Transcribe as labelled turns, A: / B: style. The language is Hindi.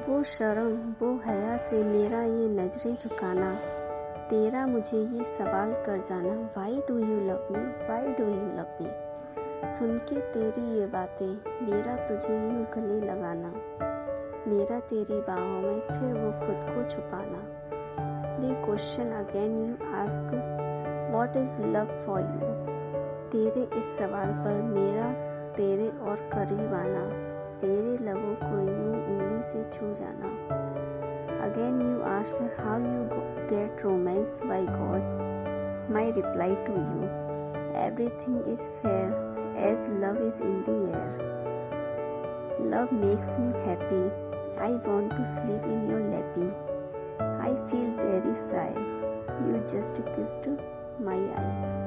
A: वो शर्म, वो हया से मेरा ये नज़रें झुकाना। तेरा मुझे ये सवाल कर जाना। Why do you love me why do you love me सुन के तेरी ये बातें, मेरा तुझे यूँ गले लगाना। मेरा तेरी बाहों में फिर वो खुद को छुपाना। The question again you ask what is love for you तेरे इस सवाल पर मेरा, तेरे और करीब आना। तेरे लबों को यूं उंगली से छू जाना again you ask how you get romance by God. My reply to you everything is fair as love is in the air. Love makes me happy. I want to sleep in your lappy. I feel very shy. You just kissed my eye.